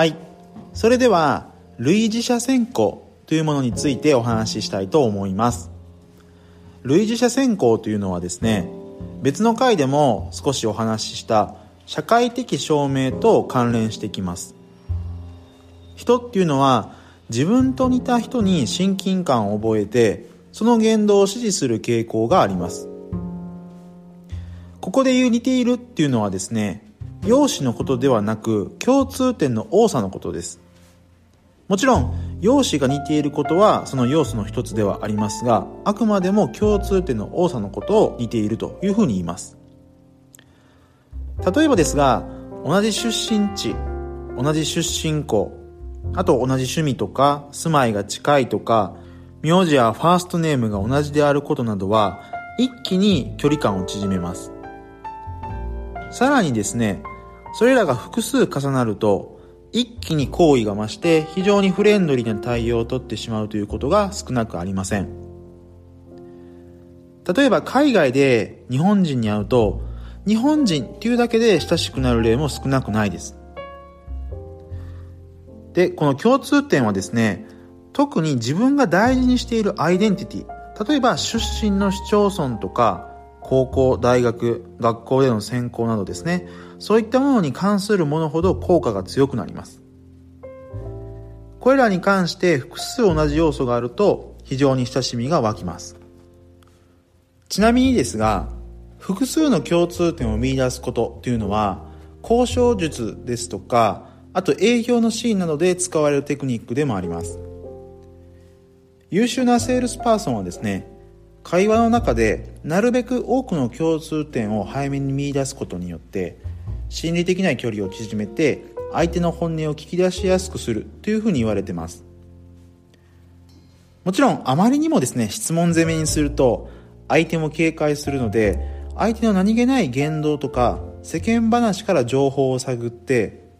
はい。それでは類似者選考というものについてお話ししたいと思います。類似者選考というのはですね別の回でも少しお話しした社会的証明と関連してきます。人っていうのは自分と似た人に親近感を覚えてその言動を支持する傾向があります。ここで言う似ているっていうのはですね容姿のことではなく共通点の多さのことです。もちろん容姿が似ていることはその要素の一つではありますがあくまでも共通点の多さのことを似ているというふうに言います。例えばですが同じ出身地同じ出身校あと同じ趣味とか住まいが近いとか名字やファーストネームが同じであることなどは一気に距離感を縮めます。さらにですねそれらが複数重なると一気に好意が増して非常にフレンドリーな対応をとってしまうということが少なくありません。例えば海外で日本人に会うと日本人っていうだけで親しくなる例も少なくないです。でこの共通点はですね特に自分が大事にしているアイデンティティ例えば出身の市町村とか高校、大学、学校での専攻などですね、そういったものに関するものほど効果が強くなります。これらに関して複数同じ要素があると非常に親しみが湧きます。ちなみにですが、複数の共通点を見出すことというのは、交渉術ですとか、あと営業のシーンなどで使われるテクニックでもあります。優秀なセールスパーソンはですね、会話の中でなるべく多くの共通点を早めに見出すことによって心理的な距離を縮めて相手の本音を聞き出しやすくするというふうに言われてます。もちろんあまりにもですね質問攻めにすると相手も警戒するので相手の何気ない言動とか世間話から情報を探って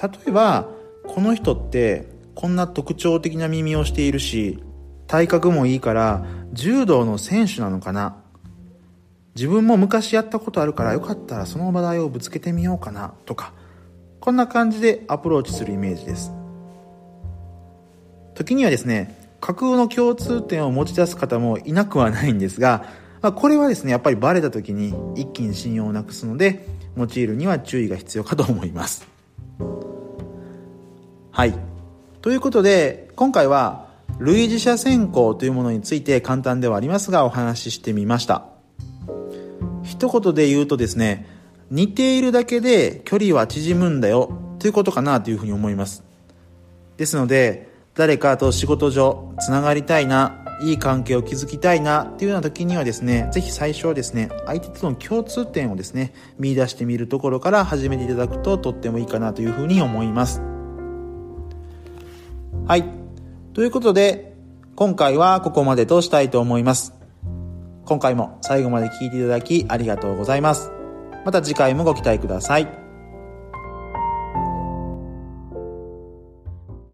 例えばこの人ってこんな特徴的な耳をしているし体格もいいから柔道の選手なのかな。自分も昔やったことあるからよかったらその話題をぶつけてみようかなとかこんな感じでアプローチするイメージです。時にはですね架空の共通点を持ち出す方もいなくはないんですが、まあ、これはですねやっぱりバレた時に一気に信用をなくすので用いるには注意が必要かと思います。はい。ということで今回は類似者選考というものについて簡単ではありますがお話ししてみました一言で言うとですね似ているだけで距離は縮むんだよということかなというふうに思いますですので誰かと仕事上つながりたいないい関係を築きたいなっていうような時にはですね、ぜひ最初はですね、相手との共通点をですね、見出してみるところから始めていただくととってもいいかなというふうに思います。はい。ということで、今回はここまでとしたいと思います。今回も最後まで聴いていただきありがとうございます。また次回もご期待ください。